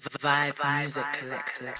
Vibe Music Collective.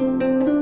Música